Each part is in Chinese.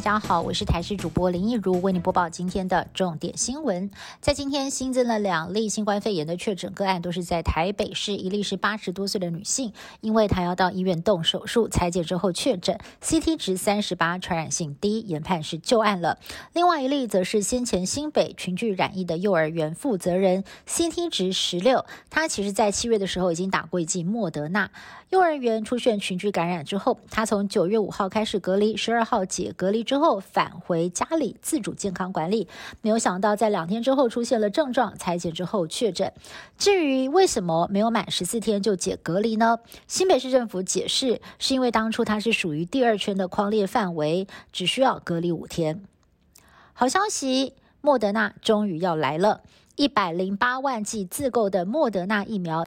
大家好，我是台视主播林奕如，为你播报今天的重点新闻。在今天新增了两例新冠肺炎的确诊个案，都是在台北市，一例是八十多岁的女性，因为她要到医院动手术，裁剪之后确诊，CT 值三十八，传染性低，研判是旧案了。另外一例则是先前新北群聚染疫的幼儿园负责人，CT 值十六，他其实在七月的时候已经打过一剂莫德纳。幼儿园出现群聚感染之后，他从九月五号开始隔离，十二号解隔离之后返回家里自主健康管理。没有想到在两天之后出现了症状，裁剪之后确诊。至于为什么没有满十四天就解隔离呢？新北市政府解释，是因为当初他是属于第二圈的框列范围，只需要隔离五天。好消息，莫德纳终于要来了，一百零八万剂自购的莫德纳疫苗。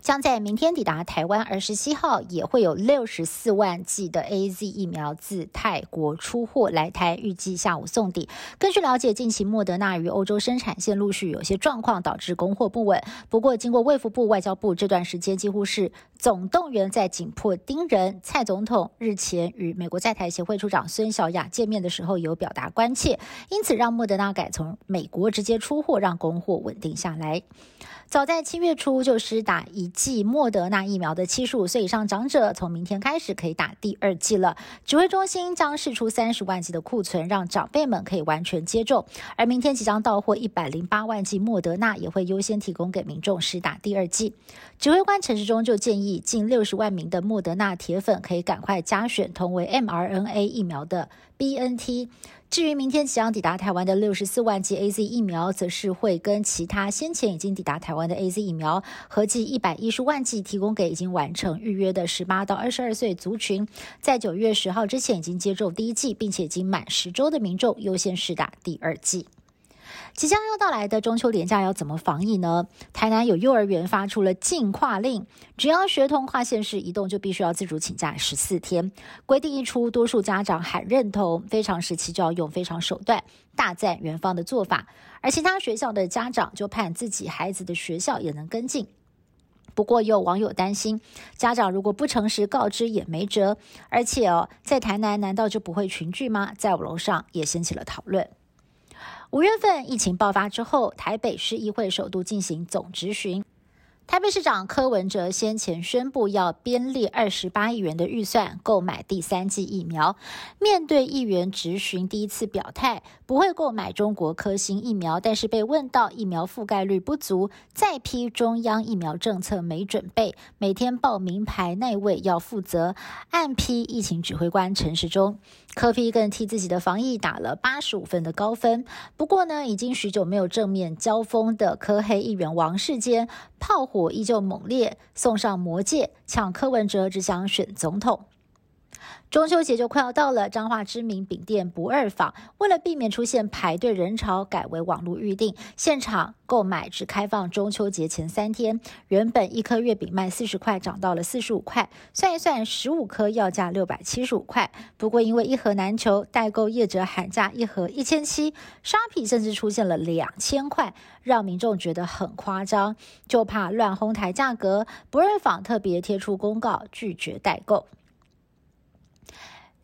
将在明天抵达台湾，而十七号也会有六十四万剂的 A Z 疫苗自泰国出货来台，预计下午送抵。根据了解，近期莫德纳与欧洲生产线陆续有些状况，导致供货不稳。不过，经过卫福部、外交部这段时间几乎是总动员在紧迫盯人。蔡总统日前与美国在台协会处长孙小雅见面的时候，有表达关切，因此让莫德纳改从美国直接出货，让供货稳定下来。早在七月初就施打一剂莫德纳疫苗的七十五岁以上长者，从明天开始可以打第二剂了。指挥中心将释出三十万剂的库存，让长辈们可以完全接种。而明天即将到货一百零八万剂莫德纳，也会优先提供给民众施打第二剂。指挥官陈时中就建议，近六十万名的莫德纳铁粉可以赶快加选同为 mRNA 疫苗的 BNT。至于明天即将抵达台湾的六十四万剂 A Z 疫苗，则是会跟其他先前已经抵达台湾的 A Z 疫苗合计一百一十万剂，提供给已经完成预约的十八到二十二岁族群，在九月十号之前已经接种第一剂，并且已经满十周的民众优先试打第二剂。即将要到来的中秋连假要怎么防疫呢？台南有幼儿园发出了禁跨令，只要学童跨县市移动，就必须要自主请假十四天。规定一出，多数家长喊认同，非常时期就要用非常手段，大赞园方的做法。而其他学校的家长就盼自己孩子的学校也能跟进。不过，有网友担心，家长如果不诚实告知也没辙。而且哦，在台南难道就不会群聚吗？在五楼上也掀起了讨论。五月份疫情爆发之后，台北市议会首度进行总质询。台北市长柯文哲先前宣布要编列二十八亿元的预算购买第三剂疫苗。面对议员质询，第一次表态不会购买中国科兴疫苗，但是被问到疫苗覆盖率不足，再批中央疫苗政策没准备，每天报名牌那位要负责。暗批疫情指挥官陈时中，柯批更替自己的防疫打了八十五分的高分。不过呢，已经许久没有正面交锋的柯黑议员王世坚炮火。依旧猛烈，送上魔戒，抢柯文哲只想选总统。中秋节就快要到了，彰化知名饼店不二坊为了避免出现排队人潮，改为网络预订，现场购买只开放中秋节前三天。原本一颗月饼卖四十块，涨到了四十五块，算一算，十五颗要价六百七十五块。不过因为一盒难求，代购业者喊价一盒一千七，商品甚至出现了两千块，让民众觉得很夸张，就怕乱哄抬价格。不二坊特别贴出公告，拒绝代购。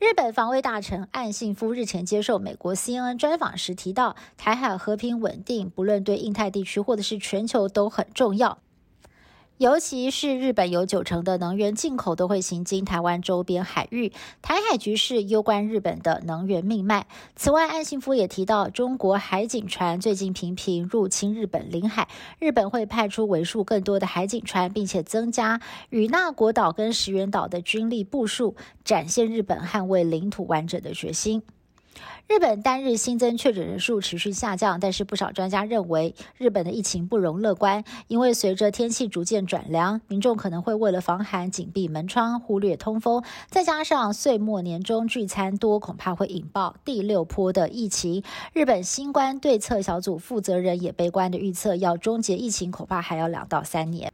日本防卫大臣岸信夫日前接受美国 CNN 专访时提到，台海和平稳定，不论对印太地区或者是全球都很重要。尤其是日本有九成的能源进口都会行经台湾周边海域，台海局势攸关日本的能源命脉。此外，岸信夫也提到，中国海警船最近频频入侵日本领海，日本会派出为数更多的海警船，并且增加与那国岛跟石垣岛的军力部署，展现日本捍卫领土完整的决心。日本单日新增确诊人数持续下降，但是不少专家认为，日本的疫情不容乐观，因为随着天气逐渐转凉，民众可能会为了防寒紧闭门窗，忽略通风，再加上岁末年终聚餐多，恐怕会引爆第六波的疫情。日本新冠对策小组负责人也悲观的预测，要终结疫情，恐怕还要两到三年。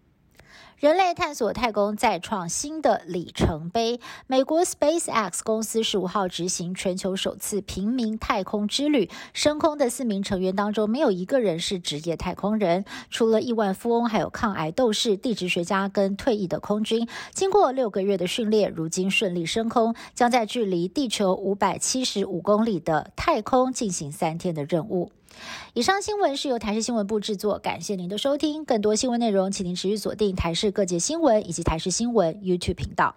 人类探索太空再创新的里程碑。美国 SpaceX 公司十五号执行全球首次平民太空之旅，升空的四名成员当中，没有一个人是职业太空人，除了亿万富翁，还有抗癌斗士、地质学家跟退役的空军。经过六个月的训练，如今顺利升空，将在距离地球五百七十五公里的太空进行三天的任务。以上新闻是由台视新闻部制作，感谢您的收听。更多新闻内容，请您持续锁定台视各界新闻以及台视新闻 YouTube 频道。